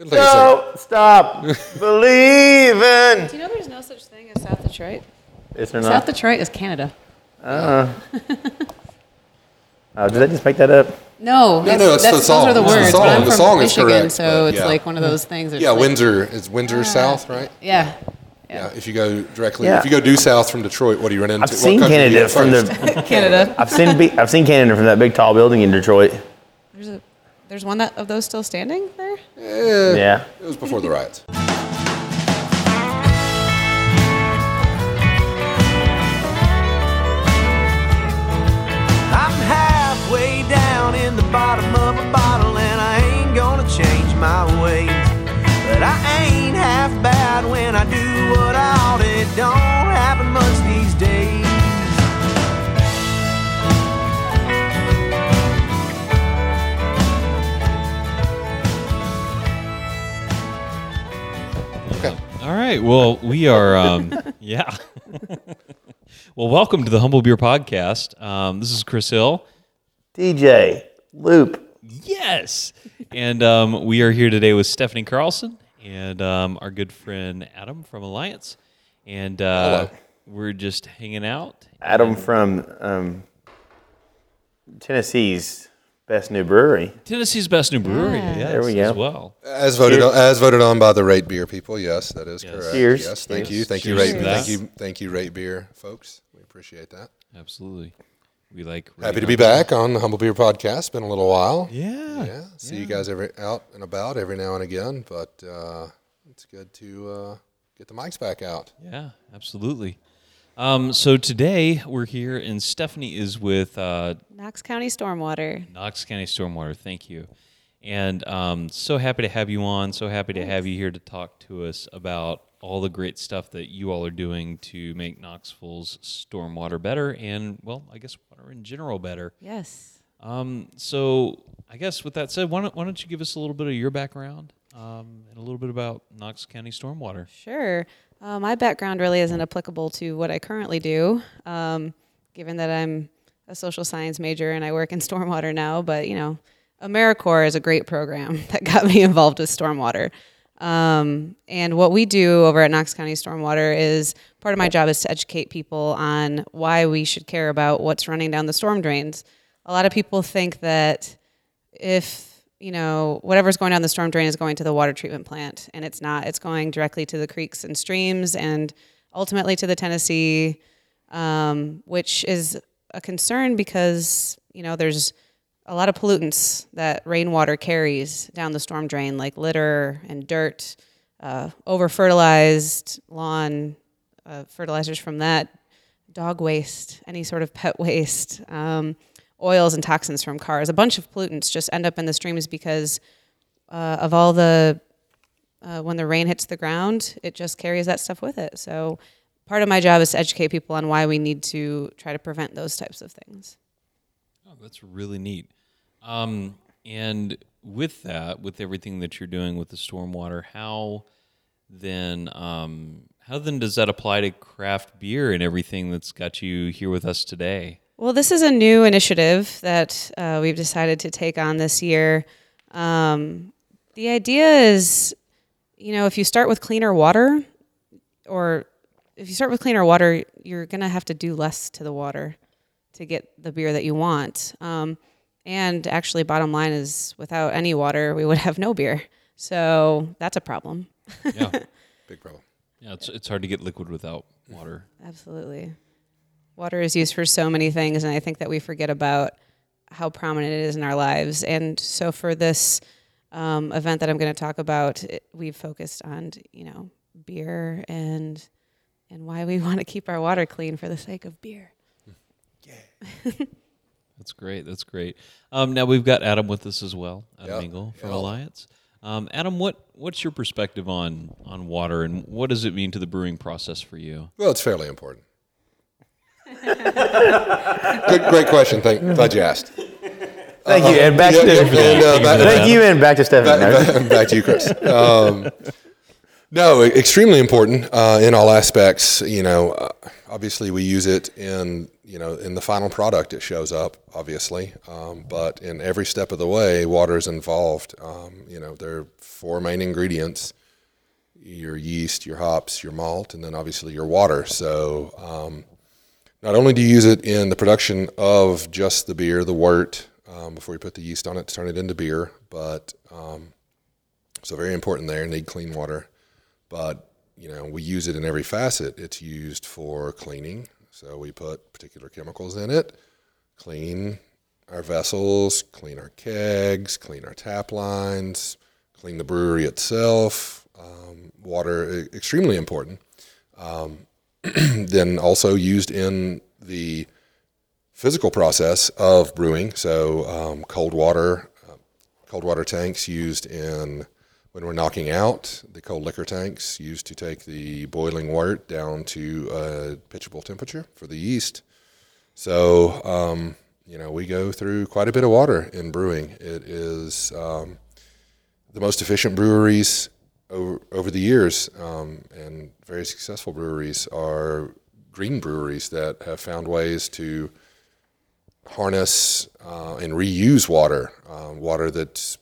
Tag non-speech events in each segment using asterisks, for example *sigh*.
It'll take a second. Don't stop *laughs* believing. Do you know there's no such thing as South Detroit? Is there not? South? Detroit is Canada. Uh, did I just make that up? No, No, no, it's the that's, song. Those are the It's the words. song. but I'm The from song is Michigan, correct, so it's yeah. like one of those things. Yeah, like- Windsor is Windsor south, right? Yeah. Yeah. If you go directly, Yeah. if you go due south from Detroit, what do you run into? I've seen country do you Canada from the. *laughs* Canada. I've seen I've seen Canada from that big tall building in Detroit. There's a, there's one that, of those still standing there. Eh, yeah. It was before the riots. I'm halfway down in the bottom of right. Well, we are. Um, *laughs* yeah. *laughs* well, welcome to the Humble Beer Podcast. Um, this is Chris Hill. DJ Loop. Yes. And um, we are here today with Stephanie Carlson and um, our good friend Adam from Alliance. And uh, we're just hanging out. Adam from um, Tennessee's best new brewery. Tennessee's best new brewery. Yeah. Yes, There we go. As well. As voted on, as voted on by the Rate Beer people. Yes, that is Yes. correct. Cheers. Yes, thank Cheers. you, thank you, Rate. Thank you, thank you, Rate Beer folks. We appreciate that. Absolutely. We like. Happy to be back on the Humble Beer Podcast. Been a little while. Yeah. Yeah, see you guys every out and about every now and again, but uh, it's good to uh, get the mics back out. Yeah, absolutely. Um, so today we're here, and Stephanie is with uh, Knox County Stormwater. Knox County Stormwater. Thank you. And um, so happy to have you on. So happy to have you here to talk to us about all the great stuff that you all are doing to make Knoxville's stormwater better and, well, I guess water in general better. Yes. Um, so I guess with that said, why don't, why don't you give us a little bit of your background um, and a little bit about Knox County Stormwater? Sure. Uh, my background really isn't applicable to what I currently do, um, given that I'm a social science major and I work in *laughs* stormwater now. But, you know, AmeriCorps is a great program *laughs* that got me *laughs* involved with stormwater. Um, and what we do over at Knox County Stormwater is part of my job is to educate people on why we should care about what's running down the storm drains. A lot of people think that if you know whatever's going down the storm drain is going to the water treatment plant and it's not. It's going directly to the creeks and streams and ultimately to the tennessee um, which is a concern because you know there's a lot of pollutants that rainwater carries down the storm drain like litter and dirt uh, over fertilized lawn uh, fertilizers from that dog waste any sort of pet *laughs* waste. Um, oils and toxins from cars. A bunch of pollutants just end up in the streams because uh, of all the uh, when the rain hits the ground, it just carries that stuff with it. So part of my job is to educate people on why we need to try to prevent those types of things. Oh, that's really neat. Um, and with that, with everything that you're doing with the stormwater, how then um, how then does that apply to craft beer and everything that's got you here with us today? Well, this is a new initiative that uh, we've decided to take on this year. Um, the idea is, you know, if you start with cleaner water, or if you start with cleaner water, you're going to have to do less to the water to get the beer that you want. Um, and actually, bottom line is, without any water, we would have no beer. So that's a problem. Yeah, *laughs* Big problem. yeah, it's it's hard to get liquid without water. Absolutely. Water is used for so many things, and I think that we forget about how prominent it is in our lives. And so, for this um, event that I'm going to talk about, it, we've focused on, you know, beer and and why we *laughs* want to keep our water clean for the sake of beer. Yeah. *laughs* That's great. That's great. Um, now we've got Adam with us as well, Adam Yeah, Engel from yeah. Alliance. Um, Adam, what what's your perspective on on water and what does it mean to the brewing process for you? Well, it's fairly important. Good, great question. Thank, glad you asked. Thank you, and back to uh, back- thank you, and back to Stephanie. back, back, back to you, Chris. Um, no, extremely important uh, in all aspects. You know, uh, obviously we use it in you know in the final product. It shows up obviously, um, but in every step of the way, water is involved. Um, you know, there are four main ingredients: your yeast, your hops, your malt, and then obviously your water. So um, not only do you use it in the production of just the beer, the wort, um, before you put the yeast on it to turn it into beer, but um, so very important there. Need clean water, but you know we use it in every facet. It's used for cleaning, so we put particular chemicals in it, clean our vessels, clean our kegs, clean our tap lines, clean the brewery itself. Um, water extremely important. Um, *clears throat* then also used in the physical process of brewing. So um, cold water, uh, cold water tanks used in when we're knocking out the cold liquor tanks used to take the boiling wort down to a pitchable temperature for the yeast. So um, you know we go through quite a bit of water in brewing. It is um, the most efficient breweries over, over the years, um, and very successful breweries are green breweries that have found ways to harness uh, and reuse water, uh, water that's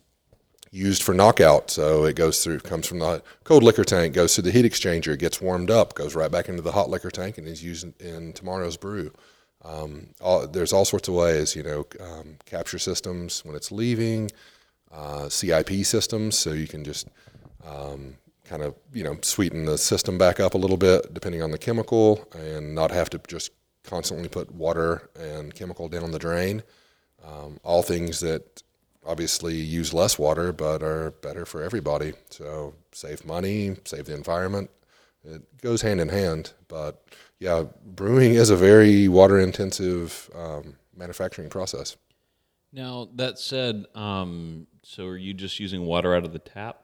used for knockout. So it goes through, comes from the cold liquor tank, goes through the heat exchanger, gets warmed up, goes right back into the hot liquor tank, and is used in, in tomorrow's brew. Um, all, there's all sorts of ways, you know, um, capture systems when it's leaving, uh, CIP systems, so you can just um, kind of you know sweeten the system back up a little bit depending on the chemical, and not have to just constantly put water and chemical down the drain. Um, all things that obviously use less water but are better for everybody. So save money, save the environment. It goes hand in hand. But yeah, brewing is a very water intensive um, manufacturing process. Now that said, um, so are you just using water out of the tap?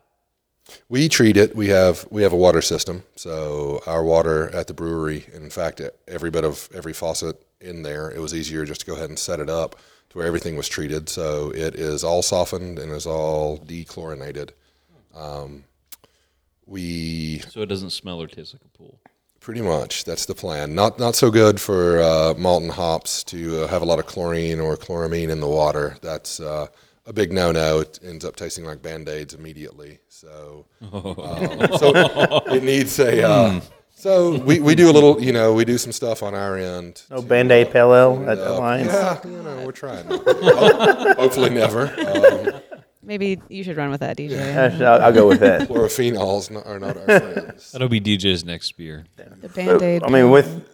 We treat it. We have we have a water system. So our water at the brewery, in fact, every bit of every faucet in there, it was easier just to go ahead and set it up to where everything was treated. So it is all softened and is all dechlorinated. Um, we So it doesn't smell or taste like a pool. Pretty much, that's the plan. Not not so good for uh, malt and hops to uh, have a lot of chlorine or chloramine in the water. That's uh, a big no-no. It ends up tasting like band-aids immediately. So, *laughs* um, so it needs a. Uh, so we, we do a little, you know, we do some stuff on our end. No Band Aid Pale Ale at the lines. Yeah, you know, we're trying. Hopefully, never. Um, Maybe you should run with that, DJ. Yes, I'll, I'll go with that. chlorophenols not, are not our friends. That'll be DJ's next beer. The band aid. I mean, with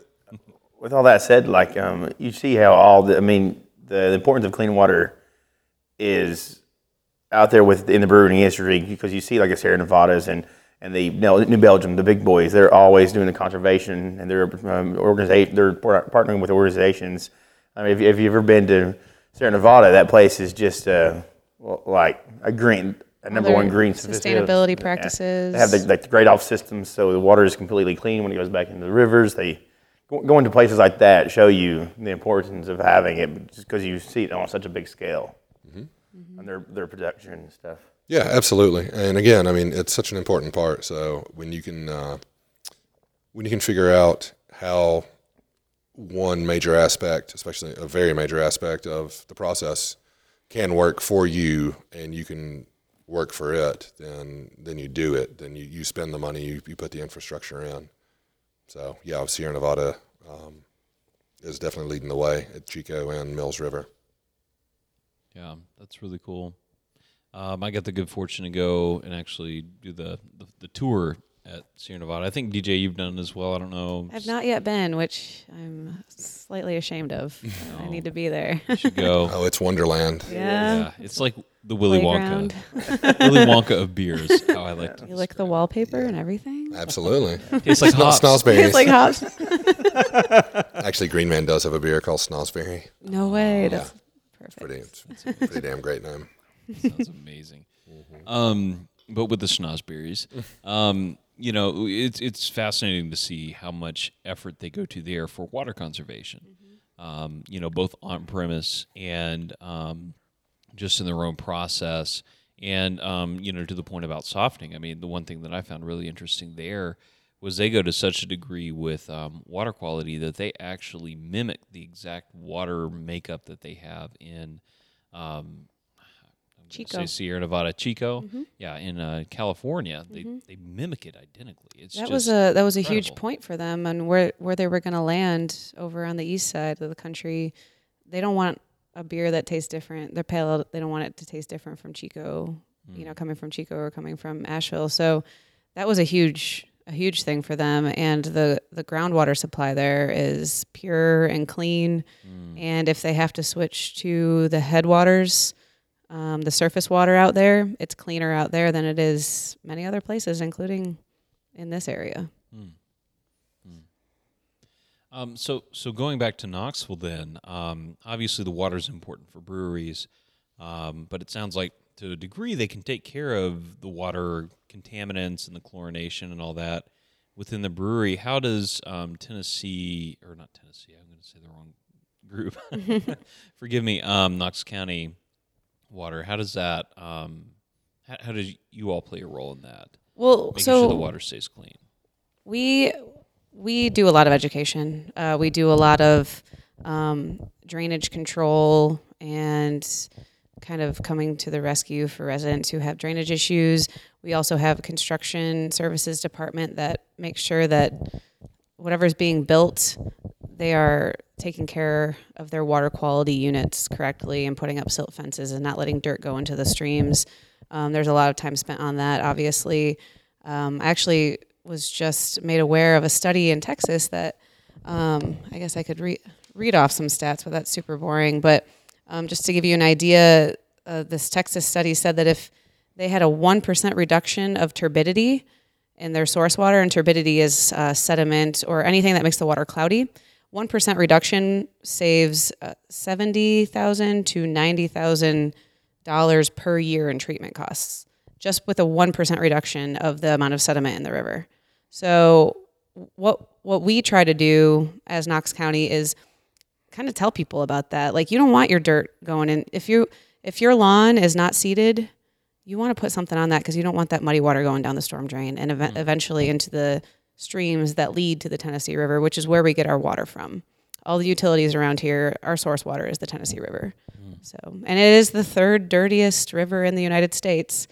with all that said, like um, you see how all the I mean the, the importance of clean water is out there with in the brewing industry because you see like a Sierra Nevadas and and the New Belgium, the big boys, they're always doing the conservation and they're um, organization, they're partnering with organizations. I mean, if, if you've ever been to Sierra Nevada, that place is just uh, well, like a green, a number one green sustainability Yeah. practices. They have the, like the great off systems, so the water is completely clean when it goes back into the rivers. They go- going to places like that show you the importance of having it, just because you see it on such a big scale, and their their production and stuff. Yeah, absolutely. And again, I mean, it's such an important part. So when you can uh, when you can figure out how one major aspect, especially a very major aspect of the process, can work for you, and you can work for it, then then you do it. Then you, you spend the money, you, you put the infrastructure in. So yeah, Sierra Nevada um, is definitely leading the way at Chico and Mills River. Yeah, that's really cool. Um, I got the good fortune to go and actually do the, the, the tour at Sierra Nevada. I think DJ, you've done as well. I don't know. I've not yet been, which I'm slightly ashamed of. *laughs* I need to be there. You should go. *laughs* Oh, it's Wonderland. yeah. yeah, it's like the Willy Playground. Wonka, *laughs* Willy Wonka of beers. How I like. You lick the wallpaper and everything. Absolutely. It's like hops. Snosberries. It's like hops. Actually, Green Man does have a beer called Snosberry. No way. That's perfect. Pretty, it's a pretty damn great name. Sounds amazing. Um, but with the schnozberries, um, you know, it's it's fascinating to see how much effort they go to there for water conservation. Um, you know, both on premise and um, just in their own process, and um, you know, to the point about softening. I mean, the one thing that I found really interesting there was they go to such a degree with um, water quality that they actually mimic the exact water makeup that they have in. Um, Chico. say Sierra Nevada, Chico. Yeah, in uh, California, they, they mimic it identically. It's That just was a that was a huge point for them, and where where they were going to land over on the east side of the country. They don't want a beer that tastes different. Their pale, ale, they don't want it to taste different from Chico, you know, coming from Chico or coming from Asheville. So that was a huge a huge thing for them. And the the groundwater supply there is pure and clean. And if they have to switch to the headwaters, um, the surface water out there, it's cleaner out there than it is many other places, including in this area. Um, so, so going back to Knoxville, then um, obviously the water is important for breweries, um, but it sounds like to a degree they can take care of the water contaminants and the chlorination and all that within the brewery. How does um, Tennessee or not Tennessee? I'm going to say the wrong group. *laughs* Forgive me, um, Knox County Water. How does that? Um, how, how does you all play a role in that? Well, Making so sure the water stays clean. we we do a lot of education. Uh, we do a lot of um, drainage control and kind of coming to the rescue for residents who have drainage issues. We also have a construction services department that makes sure that whatever's being built, they are taking care of their water quality units correctly and putting up silt fences and not letting dirt go into the streams. Um, there's a lot of time spent on that, obviously. Um, I actually was just made aware of a study in Texas that um, I guess I could re- read off some stats, but that's super boring. But um, just to give you an idea, uh, this Texas study said that if they had a 1% reduction of turbidity in their source water, and turbidity is uh, sediment or anything that makes the water cloudy, 1% reduction saves uh, 70000 to $90,000 per year in treatment costs, just with a 1% reduction of the amount of sediment in the river. So what what we try to do as Knox County is kind of tell people about that. Like you don't want your dirt going in if you if your lawn is not seeded, you want to put something on that because you don't want that muddy water going down the storm drain and ev- mm. eventually into the streams that lead to the Tennessee River, which is where we get our water from. All the utilities around here, our source water is the Tennessee River. Mm. So, and it is the third dirtiest river in the United States.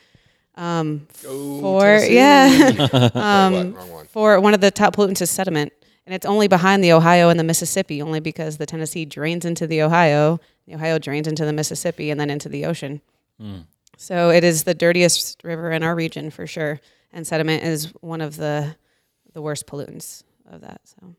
Um, Go for Tennessee. yeah, *laughs* *laughs* um, Wait, what? Wrong one. for one of the top pollutants is sediment, and it's only behind the Ohio and the Mississippi, only because the Tennessee drains into the Ohio, the Ohio drains into the Mississippi, and then into the ocean. So it is the dirtiest river in our region for sure, and sediment is one of the the worst pollutants of that. So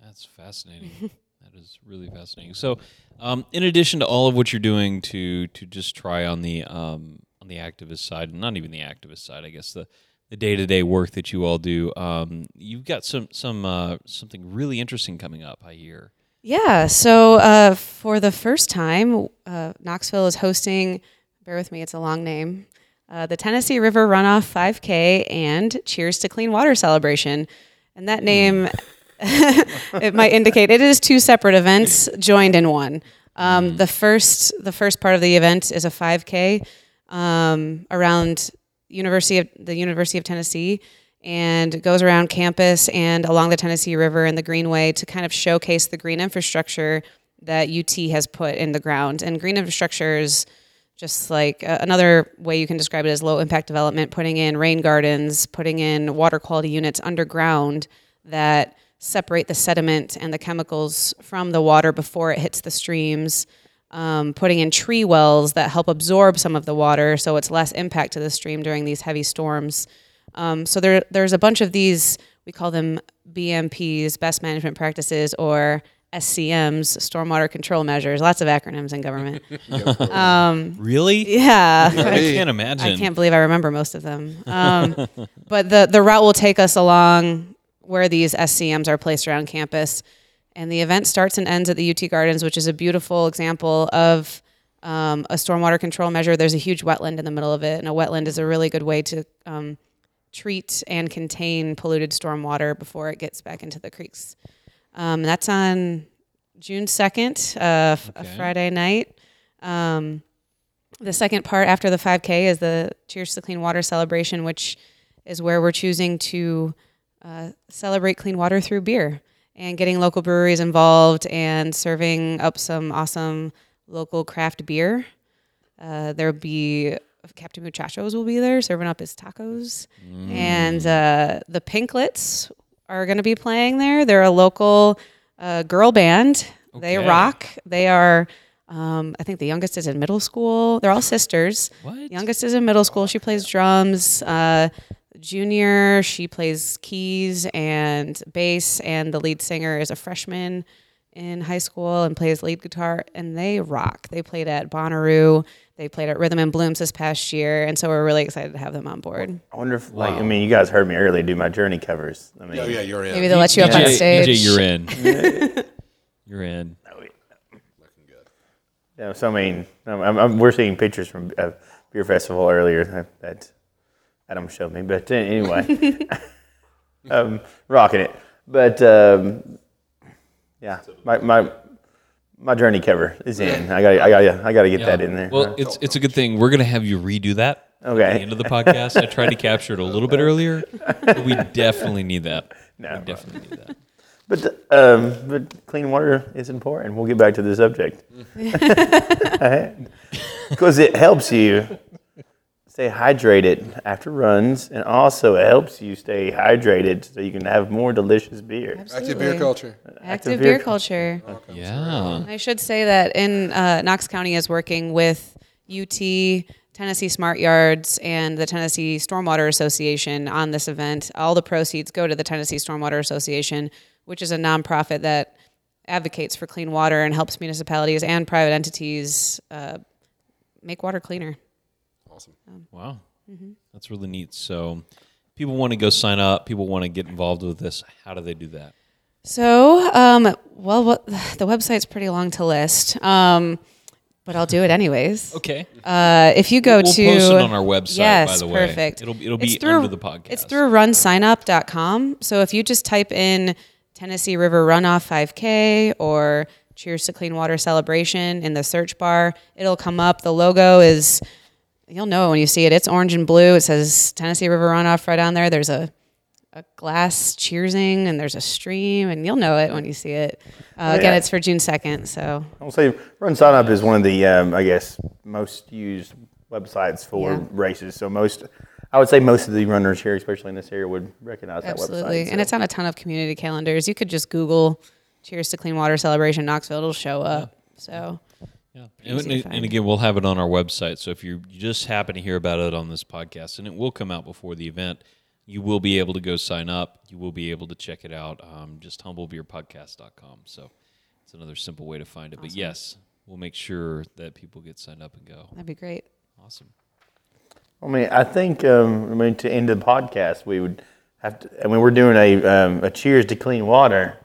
That's fascinating. *laughs* that is really fascinating. So, um, in addition to all of what you're doing to to just try on the um, on the activist side, and not even the activist side, I guess the the day to day work that you all do, um, you've got some some uh, something really interesting coming up. I hear. Yeah. So uh, for the first time, uh, Knoxville is hosting. Bear with me; it's a long name. Uh, the Tennessee River Runoff 5K and Cheers to Clean Water celebration, and that name *laughs* it might indicate it is two separate events joined in one. Um, the first the first part of the event is a 5K um, around University of the University of Tennessee and goes around campus and along the Tennessee River and the Greenway to kind of showcase the green infrastructure that UT has put in the ground. And green infrastructure is just like uh, another way you can describe it as low impact development, putting in rain gardens, putting in water quality units underground that separate the sediment and the chemicals from the water before it hits the streams um, putting in tree wells that help absorb some of the water so it's less impact to the stream during these heavy storms. Um, so there, there's a bunch of these, we call them BMPs, best management practices, or SCMs, stormwater control measures. Lots of acronyms in government. *laughs* Really? yeah. *laughs* I can't imagine. I can't believe I remember most of them. Um, *laughs* but the the route will take us along where these SCMs are placed around campus, and the event starts and ends at the UT Gardens, which is a beautiful example of um, a stormwater control measure. There's a huge wetland in the middle of it, and a wetland is a really good way to um, treat and contain polluted stormwater before it gets back into the creeks. Um, that's on June second, uh, f- a Okay. Friday night. Um, the second part after the 5K is the Cheers to Clean Water celebration, which is where we're choosing to uh, celebrate clean water through beer and getting local breweries involved and serving up some awesome local craft beer. Uh, there'll be Captain Muchachos will be there serving up his tacos, and uh, the Pinklets are going to be playing there. They're a local uh, girl band. They rock. They are. Um, I think the youngest is in middle school. They're all sisters. What? Youngest is in middle school. She plays drums. Uh, junior, she plays keys and bass, and the lead singer is a freshman in high school and plays lead guitar. And they rock. They played at Bonnaroo. They played at Rhythm and Blooms this past year, and so we're really excited to have them on board. I wonder if, like, I mean, you guys heard me earlier do my journey covers. I mean, Oh yeah, you're in. Maybe they'll let you up on EJ, stage. EJ, you're in. *laughs* you're in. Looking good. Yeah, so I mean, um, I'm, I'm, we're seeing pictures from uh, beer festival earlier that, that Adam showed me. But uh, anyway, *laughs* um, rocking it. But um, yeah, my, my my journey cover is in. I got I got I got to get that in there. Well, it's it's a good thing. We're gonna have you redo that Okay. at the end of the podcast. I tried to capture it a little bit earlier, but we definitely need that. No, we definitely need that. But um, but clean water is important. We'll get back to the subject *laughs* *laughs* because it helps you stay hydrated after runs, and also it helps you stay hydrated so you can have more delicious beer. Active beer culture. Active beer beer culture. Yeah. I should say that in uh, Knox County is working with UT, Tennessee Smart Yards, and the Tennessee Stormwater Association on this event. All the proceeds go to the Tennessee Stormwater Association, which is a nonprofit that advocates for clean water and helps municipalities and private entities uh, make water cleaner. Awesome. Wow. Mm-hmm. That's really neat. So, people want to go sign up. People want to get involved with this. How do they do that? So, um, well, what, *sighs* the website's pretty long to list, um, but I'll do it anyways. Okay. Uh, if you go We'll to post it on our website, yes, by the way. perfect. It'll- it'll It's be through- under the podcast. It's through runsignup.com. So if you just type in Tennessee River Runoff 5K or Cheers to Clean Water Celebration in the search bar, it'll come up. The logo is you'll know when you see it. It's orange and blue. It says Tennessee River Runoff right on there. There's a a glass cheersing and there's a stream and you'll know it when you see it. Uh, Again, yeah. it's for June 2nd. So I'll say Run Sign Up is one of the, um, I guess, most used websites for Yeah. races. So most, I would say most of the runners here, especially in this area, would recognize Absolutely. that website. Absolutely. And it's on a ton of community calendars. You could just Google Cheers to Clean Water Celebration Knoxville, it'll show up. So Yeah. And, and, again, we'll have it on our website. So if you just happen to hear about it on this podcast, and it will come out before the event, you will be able to go sign up. You will be able to check it out. Um, just humblebeerpodcast.com. So it's another simple way to find it. But yes, we'll make sure that people get signed up and go. that'd be great. Awesome. I mean, I think, um, I mean, to end the podcast, we would have to, I mean, we're doing a, um, a cheers to clean water.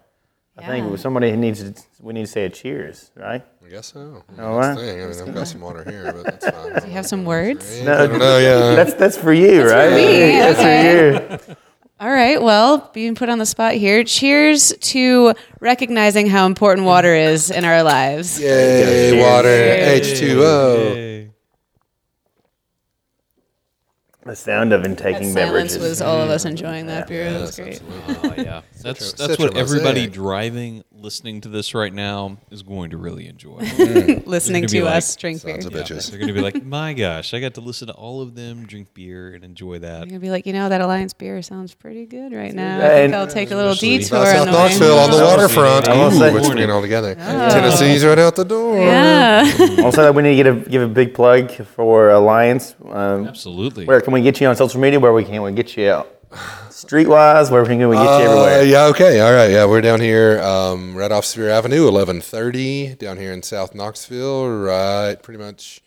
I Yeah. think somebody needs to, we need to say a cheers, right? I guess so. All That's right. the thing. I mean, I've got some water here, but that's fine. Do you have some words? No, I don't know. Yeah. That's, that's for you, right? For me, That's for you. All right. Well, being put on the spot here, cheers to recognizing how important water is in our lives. Yay, water, H2O. The sound of That intaking silence beverages. was all of us mm-hmm. enjoying that beer. That was great. absolutely. Oh, yeah. *laughs* That's, Such that's such a what everybody driving, listening to this right now is going to really enjoy. *laughs* *laughs* Listening to gonna be us like, drink beer. Sons of bitches. They're going to be like, *laughs* my gosh, I got to listen to all of them drink beer and enjoy that. gonna be like, you know, that Alliance beer sounds pretty good right now. I think I'll take a little detour About on South the on the waterfront. I will Ooh, say- let's bring it all together. Tennessee's right out the door. Yeah. Also, we need to get a, give a big plug for Alliance. Um, Absolutely. where can we get you on social media? Where we can we get you out? Streetwise, where we can we get you Uh, everywhere? yeah, okay. All right. Yeah, we're down here um, right off Sevier Avenue, 1130, down here in South Knoxville, right pretty much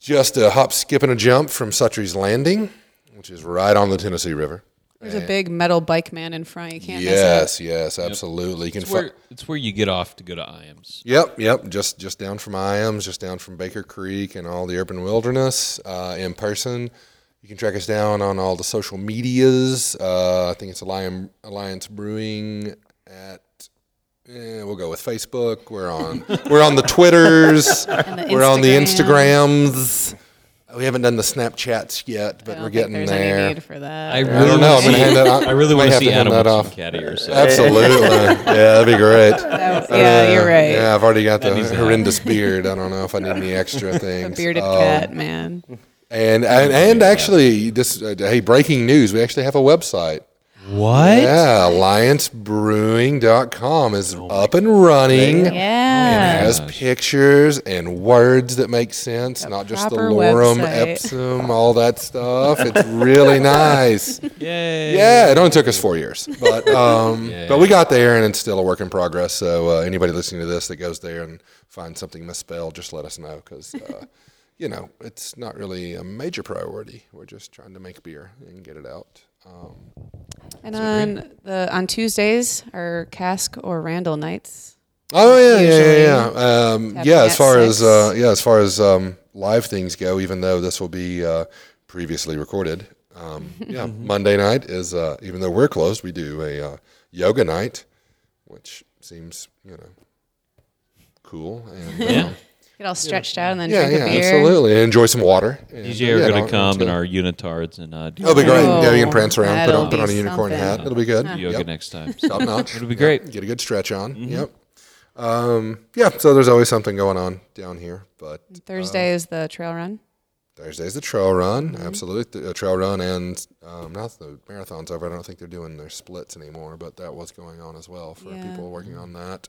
just a hop, skip, and a jump from Suttree's Landing, which is right on the Tennessee River. There's a big metal bike man in front. You can't miss it. Yes, yes, absolutely. You can It's fi- where, it's where you get off to go to Ijams. Yep, yep. Just just down from Ijams, just down from Baker Creek and all the urban wilderness uh, in person. You can track us down on all the social medias. Uh, I think it's Alliance, Alliance Brewing at. Eh, we'll go with Facebook. We're on. *laughs* we're on the Twitters. the we're on the Instagrams. We haven't done the Snapchats yet, but we're getting there. any need for that. I I really don't know. I'm gonna hand that. Off. *laughs* I really want to see hand Adam that off. some cat ears. So. Absolutely. *laughs* yeah, that'd be great. That- yeah, you're right. Yeah, I've already got the needs to horrendous beard. I don't know if I need any extra A things. bearded Um, cat, man. And and, and actually, this uh, hey, breaking news. We actually have a website. What? Yeah, alliancebrewing.com is up and running. Yeah. It has pictures and words that make sense, not just the proper lorem website. ipsum, all that stuff. It's really nice. *laughs* Yay. Yeah, it only took us four years, but *laughs* um, Yeah. but we got there, and it's still a work in progress. So uh, anybody listening to this that goes there and finds something misspelled, just let us know because uh, you know it's not really a major priority. We're just trying to make beer and get it out. Um, And on the on Tuesdays are Cask or Randall nights. Oh yeah, yeah, yeah, yeah. Um, yeah, as at far as six. uh, yeah, as far as um, live things go, even though this will be uh, previously recorded. Um, *laughs* yeah, Monday night is uh, even though we're closed, we do a uh, yoga night, which seems you know cool and Yeah. Get all stretched out and then yeah, drink yeah, a beer. absolutely. And enjoy some water. And, DJ uh, are yeah, going don't- to come in chill. our unitards and uh, do That'll be great. Oh, yeah, you can prance around, put that'll on, put on a be unicorn hat. It'll be good. yoga Yep. next time. *laughs* Top notch. It'll be great. Get a good stretch on. Yep. Um, yeah. So there's always something going on down here, but Thursday is the trail run. Thursday's the trail run. Absolutely, the uh, trail run, and um, now that the marathon's over, I don't think they're doing their splits anymore. But that was going on as well for Yeah. people working on that,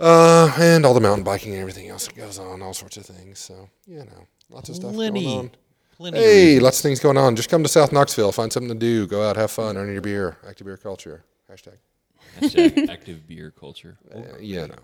uh, and all the mountain biking and everything else that goes on, all sorts of things. So you know, lots of stuff Plenty. going on. Plenty. Hey, reasons. lots of things going on. Just come to South Knoxville, find something to do, go out, have fun, earn your beer, active beer culture. Hashtag. Hashtag *laughs* active beer culture. Uh, you know,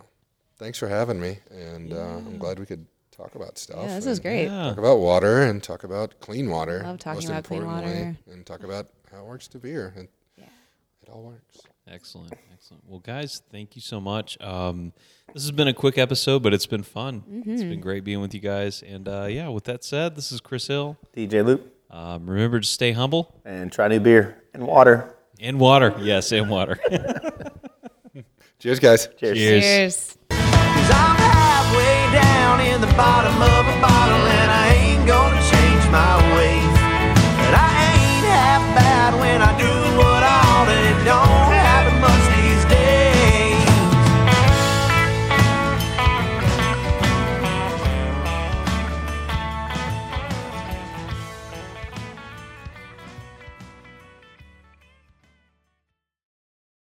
thanks for having me, and uh, I'm glad we could talk about stuff. Yeah, this is great. Yeah. Talk about water and talk about clean water. Love talking most about clean importantly, water. and talk about how it works to beer, and it all works. Excellent, excellent. Well, guys, thank you so much. Um, this has been a quick episode, but it's been fun. It's Mm-hmm. been great being with you guys. And uh, yeah, with that said, this is Chris Hill. DJ Loop Um, remember to stay humble and try new beer and water. and water. Yes, and water. *laughs* Cheers, guys. Cheers. Cheers. Cheers.